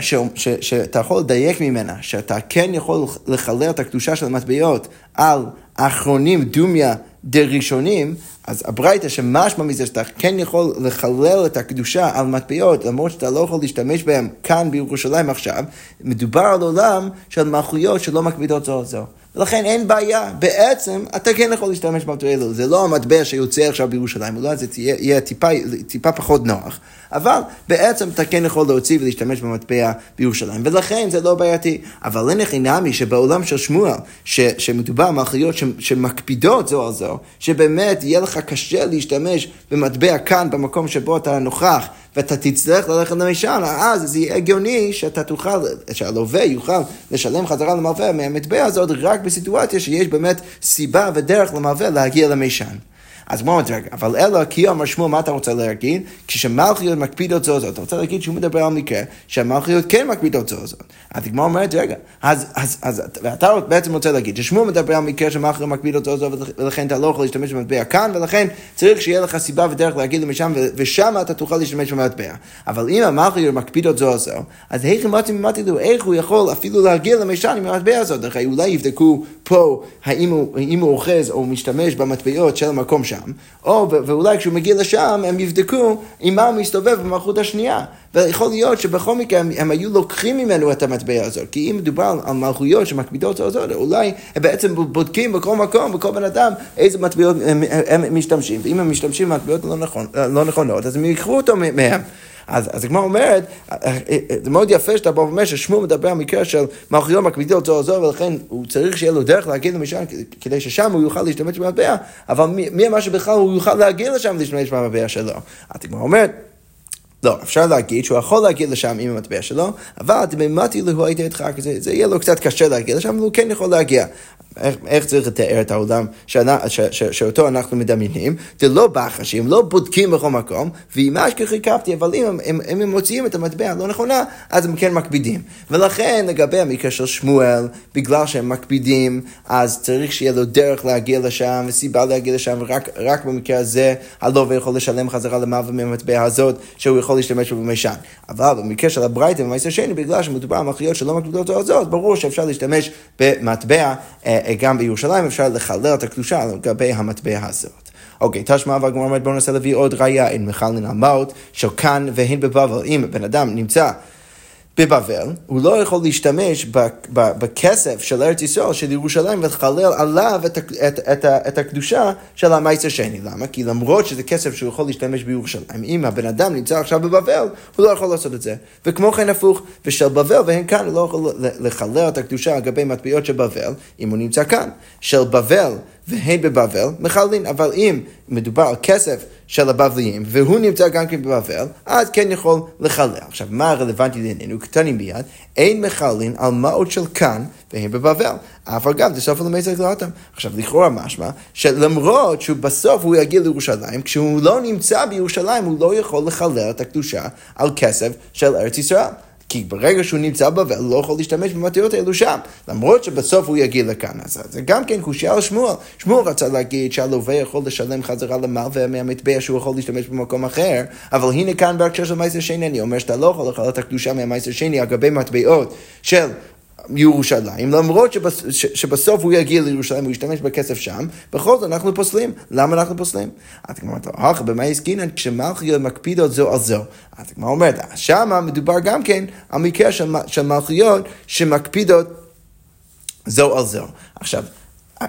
שאתה יכול לדייק ממנה, שאתה כן יכול לחלל את הקדושה של המטבעות על אחרונים דומיה דראשונים, אז הברייתא שמשמע מזה שאתה כן יכול לחלל את הקדושה על מטבעות, למרות שאתה לא יכול להשתמש בהם כאן בירושלים עכשיו, מדובר על עולם של מלכויות שלא מקבידות זו זו. ולכן אין בעיה, בעצם אתה כן יכול להשתמש במטבע האלו, זה לא המטבע שיוצא עכשיו בירושלים, אולי זה תהיה, יהיה טיפה, טיפה פחות נוח, אבל בעצם אתה כן יכול להוציא ולהשתמש במטבע בירושלים, ולכן זה לא בעייתי. אבל אין הכי נמי שבעולם של שמואל, ש, שמדובר על מלכויות שמקפידות זו על זו, שבאמת יהיה לך קשה להשתמש במטבע כאן, במקום שבו אתה נוכח, ואתה תצטרך ללכת למשען, אז זה יהיה הגיוני שאתה תוכל, שהלווה יוכל לשלם חזרה למלווה מהמטבע הזאת רק בסיטואציה שיש באמת סיבה ודרך למלווה להגיע למשען. אז מה אומרת, רגע, אבל אלא כי אמר שמואל, מה אתה רוצה להגיד? כשמלכיות מקפידות זו זאת, אתה רוצה להגיד שהוא מדבר על מקרה שהמלכיות כן מקפידות זו זאת. אז הגמרא אומרת, רגע, אז, אז, אז, ואתה בעצם רוצה להגיד ששמואל מדבר על מקרה שמלכיות מקפידות זו זאת, ולכן אתה לא יכול להשתמש במטבע כאן, ולכן צריך שיהיה לך סיבה ודרך להגיד למשם, ושם אתה תוכל להשתמש במטבע. אבל אם המלכיות מקפידות זו זו, אז איך אמרתי ממתי לו, איך הוא יכול אפילו להגיע למשם עם המטבע הזאת? אולי יבדקו פה האם הוא אוחז או משתמש במטבעות של המקום שם. או ואולי כשהוא מגיע לשם הם יבדקו עם מה הוא מסתובב במלכות השנייה. ויכול להיות שבכל מקרה הם, הם היו לוקחים ממנו את המטבע הזאת, כי אם מדובר על מלכויות שמקבידות הזאת, אולי הם בעצם בודקים בכל מקום, בכל בן אדם, איזה מטבעות הם, הם משתמשים, ואם הם משתמשים במטבעות לא, נכון, לא נכונות, אז הם ייקחו אותו מהם. אז, אז הגמרא אומרת, זה מאוד יפה שאתה בא ואומר ששמואל מדבר על מקרה של מלכויות מקבידות זו זו, ולכן הוא צריך שיהיה לו דרך להגיע למשם כדי ששם הוא יוכל להשתמש במטבע, אבל מי, אמר שבכלל הוא יוכל להגיע לשם ולהשתמש במטבע שלו? אז הגמרא אומרת, לא, אפשר להגיד שהוא יכול להגיע לשם עם המטבע שלו, אבל דממתי לו הייתי איתך, זה יהיה לו קצת קשה להגיע לשם, אבל הוא כן יכול להגיע. איך, איך צריך לתאר את העולם שאנ, ש, ש, שאותו אנחנו מדמיינים? זה לא בחשים, לא בודקים בכל מקום, ואם אשכחי קפתי, אבל אם הם, הם, הם, הם מוציאים את המטבע הלא נכונה, אז הם כן מקפידים. ולכן לגבי המקרה של שמואל, בגלל שהם מקפידים, אז צריך שיהיה לו דרך להגיע לשם, וסיבה להגיע לשם, ורק במקרה הזה הלווה יכול לשלם חזרה למעלה מהמטבע הזאת, שהוא יכול להשתמש בו במישן. אבל במקרה של הברייתא ומעשר שני, בגלל שמדובר על מכליות שלא מקפידות על זאת, ברור שאפשר להשתמש במטבע. אה, גם בירושלים אפשר לחלל את הקדושה לגבי המטבע הזאת. אוקיי, תשמע והגמרא אומרת בואו ננסה להביא עוד ראייה, אין על מות של והן בבבל. אם בן אדם נמצא בבבל, הוא לא יכול להשתמש בכסף של ארץ ישראל, של ירושלים, ולחלל עליו את, את, את, את הקדושה של המייסר שני. למה? כי למרות שזה כסף שהוא יכול להשתמש בירושלים, אם הבן אדם נמצא עכשיו בבבל, הוא לא יכול לעשות את זה. וכמו כן הפוך, ושל בבל, והן כאן, הוא לא יכול לחלל את הקדושה על גבי מטבעות של בבל, אם הוא נמצא כאן. של בבל והן בבבל, מחללים. אבל אם מדובר על כסף של הבבליים, והוא נמצא גם כן בבבל, אז כן יכול לחלל. עכשיו, מה הרלוונטי לענייננו? קטנים ביד, אין מחללים על מעות של כאן והן בבבל. אף אגב, זה סוף למזר גלותם. עכשיו, לכאורה משמע, שלמרות שהוא בסוף הוא יגיע לירושלים, כשהוא לא נמצא בירושלים, הוא לא יכול לחלל את הקדושה על כסף של ארץ ישראל. כי ברגע שהוא נמצא בבל, הוא לא יכול להשתמש במטריות האלו שם, למרות שבסוף הוא יגיע לכאן. אז זה גם כן קושייה על שמואל. שמואל רצה להגיד שהלווה יכול לשלם חזרה למלווה מהמטבע שהוא יכול להשתמש במקום אחר, אבל הנה כאן בהקשר של מייסר שני, אני אומר שאתה לא יכול לחלל את הקדושה מהמייסר שני על גבי מטבעות של ירושלים, למרות שבס, ש, שבסוף הוא יגיע לירושלים, הוא ישתמש בכסף שם, בכל זאת אנחנו פוסלים. למה אנחנו פוסלים? אז כמו אומרת, אך במה עסקינן כשמלכיות מקפידות זו על זו. אז כמו אומרת, שמה מדובר גם כן על מקרה של, של מלכיות שמקפידות זו על זו. עכשיו,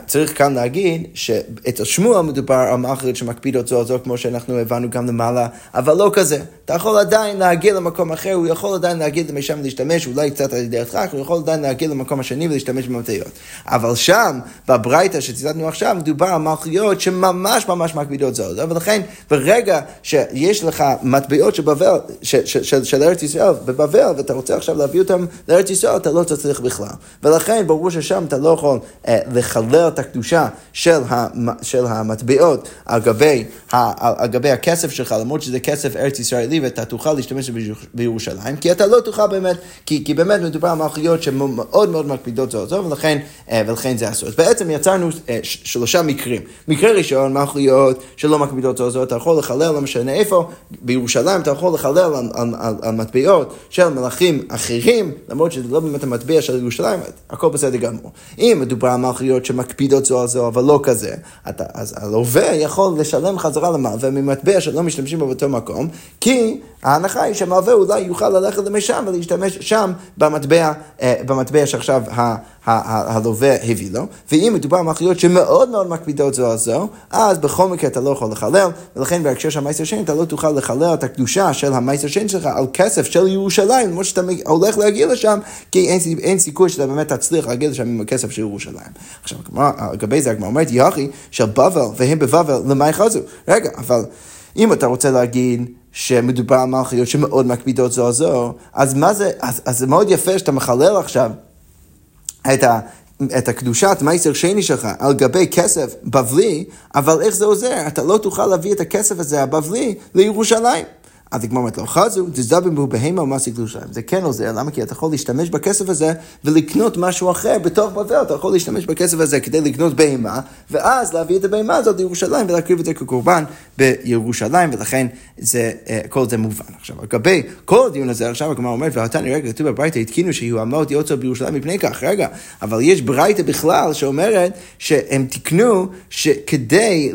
צריך כאן להגיד שאת השמוע מדובר על מאכלת שמקפידות זו על זו, כמו שאנחנו הבנו גם למעלה, אבל לא כזה. אתה יכול עדיין להגיע למקום אחר, הוא יכול עדיין להגיע משם ולהשתמש, אולי קצת על ידי הדחק, הוא יכול עדיין להגיע למקום השני ולהשתמש במטיות. אבל שם, בברייתא שציטטנו עכשיו, מדובר על מלכויות שממש ממש על זו, ולכן ברגע שיש לך מטבעות של בבל, של, של, של, ארץ ישראל בבבל, ואתה רוצה עכשיו להביא אותם לארץ ישראל, אתה לא צריך בכלל. ולכן ברור ששם אתה לא יכול אה, לחלל את הקדושה של, המ, של המטבעות על גבי, ה, על גבי הכסף שלך, למרות שזה כסף ארץ ישראלי. ואתה תוכל להשתמש בירושלים, כי אתה לא תוכל באמת, כי, כי באמת מדובר על מלכויות שמאוד מאוד מקפידות זו זו, ולכן, אה, ולכן זה אסור. בעצם יצרנו אה, שלושה מקרים. מקרה ראשון, מלכויות שלא מקפידות זו זו, אתה יכול לחלל, לא משנה איפה, בירושלים אתה יכול לחלל על, על, על, על מטבעות של מלכים אחרים, למרות שזה לא באמת המטבע של ירושלים, הכל בסדר גמור. אם מדובר על מלכויות שמקפידות זו על זו, אבל לא כזה, אתה, אז הלווה יכול לשלם חזרה למלווה ממטבע שלא משתמשים בו באותו מקום, כי ההנחה היא שהמלווה אולי יוכל ללכת למשם ולהשתמש שם במטבע, אה, במטבע שעכשיו הלווה הביא לו, ואם מדובר על מחיות שמאוד מאוד מקפידות זו על זו, אז בכל מקרה אתה לא יכול לחלל, ולכן בהקשר של המייסר שני אתה לא תוכל לחלל את הקדושה של המייסר שני שלך על כסף של ירושלים, למרות שאתה הולך להגיע לשם, כי אין, אין סיכוי שאתה באמת תצליח להגיע לשם עם הכסף של ירושלים. עכשיו, לגבי זה הגמרא אומרת, יחי של בבל, והם בבבל, למה יחזו? רגע, אבל אם אתה רוצה להגיד... שמדובר על מלכיות שמאוד מקפידות זו על זו, אז מה זה, אז, אז זה מאוד יפה שאתה מחלל עכשיו את, ה, את הקדושת מייסר שני שלך על גבי כסף בבלי, אבל איך זה עוזר? אתה לא תוכל להביא את הכסף הזה הבבלי לירושלים. אז הגמרא אומרת לו, חזו, תזדבן בו בהמה ומסיק לירושלים. זה כן עוזר, למה? כי אתה יכול להשתמש בכסף הזה ולקנות משהו אחר בתוך בבל, אתה יכול להשתמש בכסף הזה כדי לקנות בהמה, ואז להביא את הבהמה הזאת לירושלים ולהקריב את זה כקורבן בירושלים, ולכן זה, אה, כל זה מובן. עכשיו, לגבי כל הדיון הזה, עכשיו הגמרא אומרת, והתניא רגע, כתוב בברייתא, התקינו שיהיו אמות יוצא בירושלים מפני כך, רגע, אבל יש ברייתא בכלל שאומרת שהם תיקנו שכדי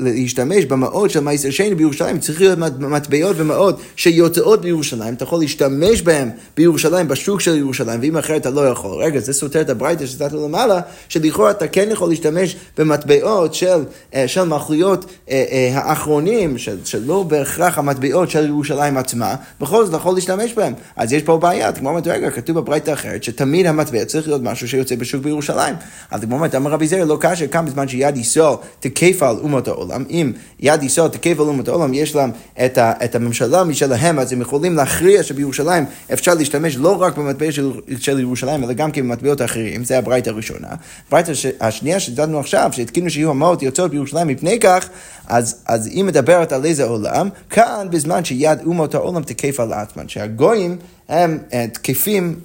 להשתמש במעות של מייסר שני בירושלים, צריך להיות מטבעות ומעות שיוצאות בירושלים, אתה יכול להשתמש בהם בירושלים, בשוק של ירושלים, ואם אחרת אתה לא יכול. רגע, זה סותר את הברייתא שצטטנו למעלה, שלכאורה אתה כן יכול להשתמש במטבעות של, אה, של מחלויות אה, אה, האחרונים, של, שלא בהכרח המטבעות של ירושלים עצמה, בכל זאת יכול להשתמש בהם. אז יש פה בעיה, כמו אומרת, רגע, כתוב בברייתא אחרת, שתמיד המטבע צריך להיות משהו שיוצא בשוק בירושלים. אז כמו אומרת, אמר רבי זר, לא קשה, כאן בזמן שיד ישראל תקף על אומות העולם, אם יד ישראל תקף על אומות העולם, יש להם את ה... את הממשלה משלהם, אז הם יכולים להכריע שבירושלים אפשר להשתמש לא רק במטבע של, של ירושלים, אלא גם כן במטבעות האחרים, זה הברייתא הראשונה. הברייתא השנייה שדנו עכשיו, שהתקינו שיהיו המעות יוצאות בירושלים מפני כך, אז, אז היא מדברת על איזה עולם, כאן בזמן שיד אומות העולם תקף על עצמן, שהגויים הם אה, תקפים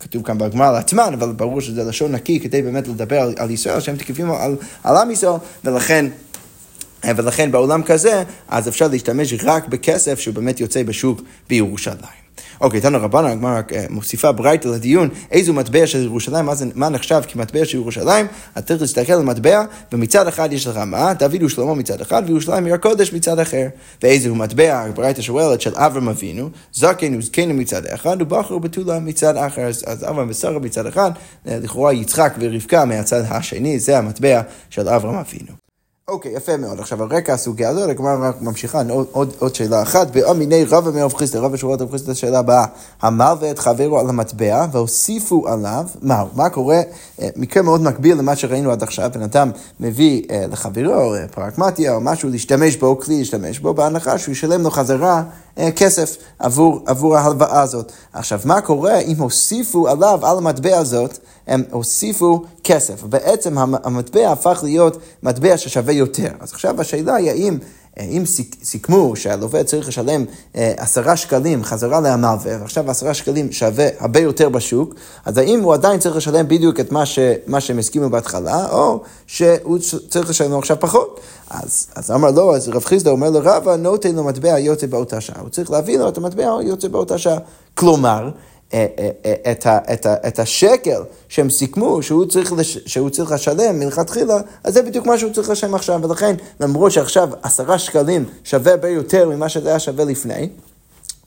כתוב כאן בגמר על עצמן, אבל ברור שזה לשון נקי כדי באמת לדבר על, על ישראל, שהם תקפים על, על עם ישראל, ולכן ולכן בעולם כזה, אז אפשר להשתמש רק בכסף שהוא באמת יוצא בשוק בירושלים. אוקיי, תנו רבנו, הגמרא אה, מוסיפה ברייתא לדיון, איזו מטבע של ירושלים, מה, זה, מה נחשב כמטבע של ירושלים? אתה צריך להסתכל על מטבע, ומצד אחד יש לך מה? דוד ושלמה מצד אחד, וירושלים עיר הקודש מצד אחר. ואיזו מטבע, ברייתא שואלת, של אברהם אבינו, זקן וזקנו מצד אחד, ובחר ובתולה מצד אחר. אז, אז אברהם ושרה מצד אחד, אה, לכאורה יצחק ורבקה מהצד השני, זה המטבע של אברהם אבינו. אוקיי, יפה מאוד. עכשיו, על רקע הסוגיה הזאת, הגמרא ממשיכה, עוד, עוד, עוד שאלה אחת. באמיני רבא מרב חיסדא, רבא שואל רב חיסדא, השאלה הבאה, המלווה את חברו על המטבע והוסיפו עליו, מה, מה קורה? אה, מקרה מאוד מקביל למה שראינו עד עכשיו, בן אדם מביא אה, לחברו אה, פרקמטיה או משהו להשתמש בו, כלי להשתמש בו, בהנחה שהוא ישלם לו חזרה כסף עבור, עבור ההלוואה הזאת. עכשיו, מה קורה אם הוסיפו עליו, על המטבע הזאת, הם הוסיפו כסף. בעצם המטבע הפך להיות מטבע ששווה יותר. אז עכשיו השאלה היא האם... אם סיכמו שהלווה צריך לשלם אה, עשרה שקלים חזרה למלווה, ועכשיו עשרה שקלים שווה הרבה יותר בשוק, אז האם הוא עדיין צריך לשלם בדיוק את מה, ש, מה שהם הסכימו בהתחלה, או שהוא צריך לשלם עכשיו פחות? אז, אז אמר לו, אז רב חיסדא אומר לרבא, נותן לו מטבע יוצא באותה שעה. הוא צריך להביא לו את המטבע יוצא באותה שעה. כלומר, אה, אה, את, ה, את, ה, את השקל שהם סיכמו שהוא צריך, לש, שהוא צריך לשלם מלכתחילה, אז זה בדיוק מה שהוא צריך לשלם עכשיו, ולכן למרות שעכשיו עשרה שקלים שווה הרבה יותר ממה שזה היה שווה לפני,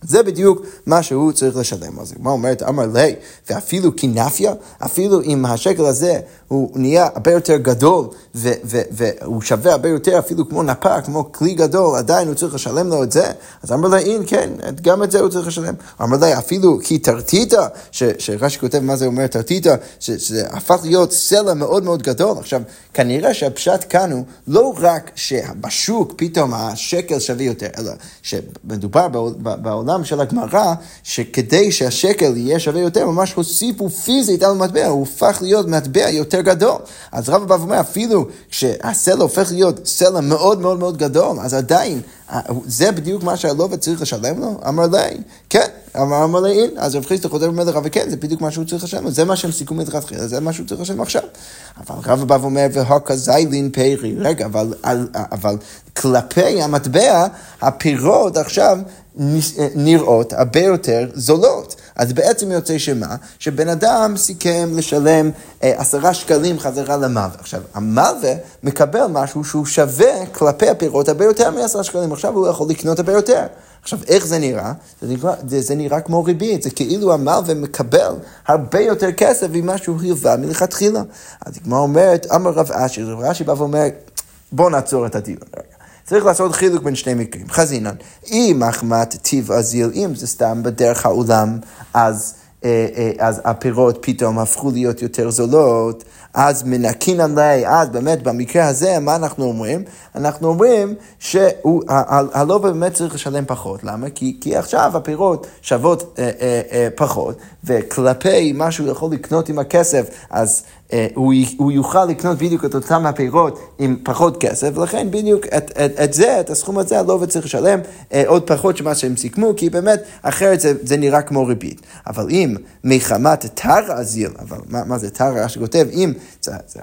זה בדיוק מה שהוא צריך לשלם. אז מה אומרת? אמר לי, ואפילו קינפיה, אפילו אם השקל הזה הוא נהיה הרבה יותר גדול והוא שווה הרבה יותר אפילו כמו נפה, כמו כלי גדול, עדיין הוא צריך לשלם לו את זה. אז אמר לי, אין, כן, גם את זה הוא צריך לשלם. אמר לי, אפילו כי תרתיתא, שרש"י כותב מה זה אומר תרתיתא, שזה הפך להיות סלע מאוד מאוד גדול. עכשיו, כנראה שהפשט כאן הוא לא רק שבשוק פתאום השקל שווה יותר, אלא שמדובר בעולם של הגמרא, שכדי שהשקל יהיה שווה יותר, ממש הוסיפו פיזית על המטבע, הוא הפך להיות מטבע יותר גדול. אז רב בא ואומר, אפילו כשהסלע הופך להיות סלע מאוד מאוד מאוד גדול, אז עדיין, אה, זה בדיוק מה שהלווה צריך לשלם לו? אמר לי, כן. אמר לי, אין. אז רב חיסטר חוזר ואומר לרב, וכן, זה בדיוק מה שהוא צריך לשלם, זה מה שהם סיכמו מלכתחילה, זה מה שהוא צריך לשלם עכשיו. אבל רב בא ואומר, והוקה זיילין פרי, רגע, אבל, אבל כלפי המטבע, הפירות עכשיו נראות הרבה יותר זולות. אז בעצם יוצא שמה? שבן אדם סיכם לשלם אה, עשרה שקלים חזרה למלווה. עכשיו, המלווה מקבל משהו שהוא שווה כלפי הפירות הרבה יותר מעשרה שקלים, עכשיו הוא יכול לקנות הרבה יותר. עכשיו, איך זה נראה? זה נראה, זה, זה נראה כמו ריבית, זה כאילו המלווה מקבל הרבה יותר כסף ממה שהוא הלווה מלכתחילה. אז הגמרא אומרת, אמר רב אשי, רב אשי בא ואומר, בוא נעצור את הדיון. צריך לעשות חילוק בין שני מקרים. חזינן, אם מחמת טיב אזיל, אם זה סתם בדרך העולם, אז... אה, אה, אז הפירות פתאום הפכו להיות יותר זולות, אז מנקין עלי, אז באמת במקרה הזה, מה אנחנו אומרים? אנחנו אומרים שהלא באמת צריך לשלם פחות. למה? כי, כי עכשיו הפירות שוות אה, אה, אה, פחות, וכלפי מה שהוא יכול לקנות עם הכסף, אז אה, הוא, יוכל לקנות בדיוק את אותם הפירות עם פחות כסף, ולכן בדיוק את, את, את זה, את הסכום הזה, הלווה צריך לשלם אה, עוד פחות ממה שהם סיכמו, כי באמת אחרת זה, זה נראה כמו ריבית. אבל אם מחמת תרא אזיל, אבל מה, מה זה תרא? שכותב, אם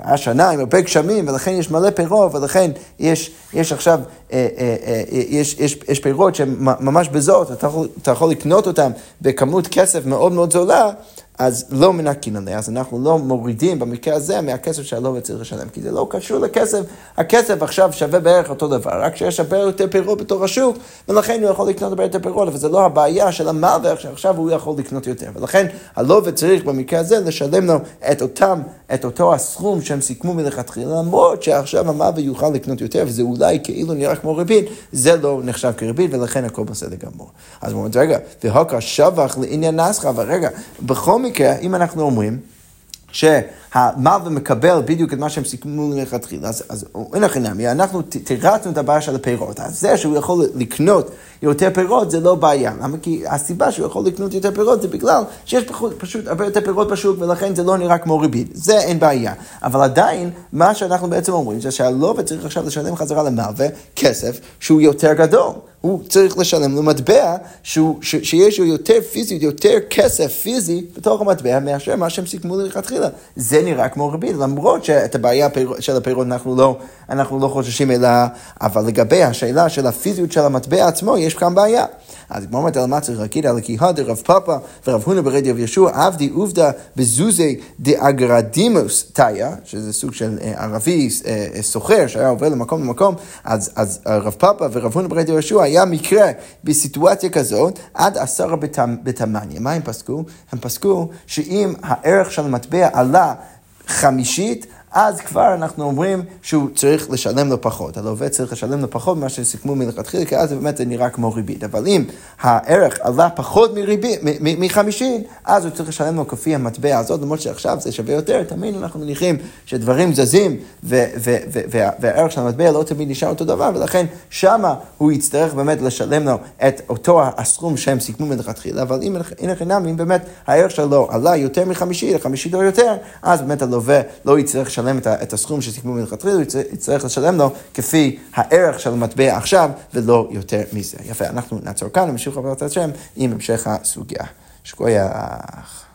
היה שנה עם הרבה גשמים, ולכן יש מלא פירות, ולכן יש, יש עכשיו, אה, אה, אה, יש, יש, יש פירות שהם ממש בזאת, אתה יכול, אתה יכול לקנות אותם בכמות כסף מאוד מאוד זולה, אז לא מנקין עליה, אז אנחנו לא מורידים במקרה הזה מהכסף שהלווה צריך לשלם, כי זה לא קשור לכסף, הכסף עכשיו שווה בערך אותו דבר, רק שיש הרבה יותר פירות בתור השוק, ולכן הוא יכול לקנות הרבה יותר פירות, אבל זה לא הבעיה של המלווה, שעכשיו הוא יכול לקנות יותר, ולכן הלווה צריך במקרה הזה לשלם לו את אותם, את אותו הסכום שהם סיכמו מלכתחילה, למרות שעכשיו המלווה יוכל לקנות יותר, וזה אולי כאילו נראה כמו ריבית, זה לא נחשב כריבית, ולכן הכל בסדר גמור. אז הוא אומר, רגע, והוקר שבח לעניין נסחה, אבל רגע, בכל מקרה, אם אנחנו אומרים שהמלווה מקבל בדיוק את מה שהם סיכמו מלכתחילה, אז, אז אין לכם נמי, אנחנו תירצנו את הבעיה של הפירות. אז זה שהוא יכול לקנות יותר פירות זה לא בעיה. למה? כי הסיבה שהוא יכול לקנות יותר פירות זה בגלל שיש פחות, פשוט הרבה יותר פירות בשוק ולכן זה לא נראה כמו ריבית. זה אין בעיה. אבל עדיין, מה שאנחנו בעצם אומרים זה שהלווה צריך עכשיו לשלם חזרה למלווה כסף שהוא יותר גדול. הוא צריך לשלם לו מטבע שהוא, שיש לו יותר פיזי, יותר כסף פיזי בתוך המטבע מאשר מה שהם סיכמו לכתחילה. זה נראה כמו ריבית, למרות שאת הבעיה של הפירות אנחנו לא, אנחנו לא חוששים אליה, אבל לגבי השאלה של הפיזיות של המטבע עצמו, יש כאן בעיה. אז כמו אומרת אלא מצריך להגיד על הקיהה דרב פאפה ורב הונא ברד רב ישוע עבדי עובדא בזוזי דאגרדימוס תאיה, שזה סוג של אה, ערבי אה, אה, סוחר שהיה עובר למקום למקום, אז, אז רב פאפה ורב הונא ברד רב ישוע היה מקרה בסיטואציה כזאת עד עשרה בתמניה. מה הם פסקו? הם פסקו שאם הערך של המטבע עלה חמישית, אז כבר אנחנו אומרים שהוא צריך לשלם לו פחות. הלווה צריך לשלם לו פחות ממה שסיכמו מלכתחילה, כי אז באמת זה נראה כמו ריבית. אבל אם הערך עלה פחות מריבית, מחמישין, אז הוא צריך לשלם לו כפי המטבע הזאת, למרות שעכשיו זה שווה יותר, תמיד אנחנו מניחים שדברים זזים, והערך של המטבע לא תמיד נשאר אותו דבר, ולכן שמה הוא יצטרך באמת לשלם לו את אותו הסכום שהם סיכמו מלכתחילה, אבל אם אין חינם, אם באמת הערך שלו עלה יותר מחמישי, חמישית או יותר, אז באמת הלווה לא יצטרך את, את הסכום שסיכמו מלכתחילה, הוא יצטרך לשלם לו כפי הערך של המטבע עכשיו, ולא יותר מזה. יפה, אנחנו נעצור כאן, נמשיך לעבודת השם עם המשך הסוגיה. שקוייך.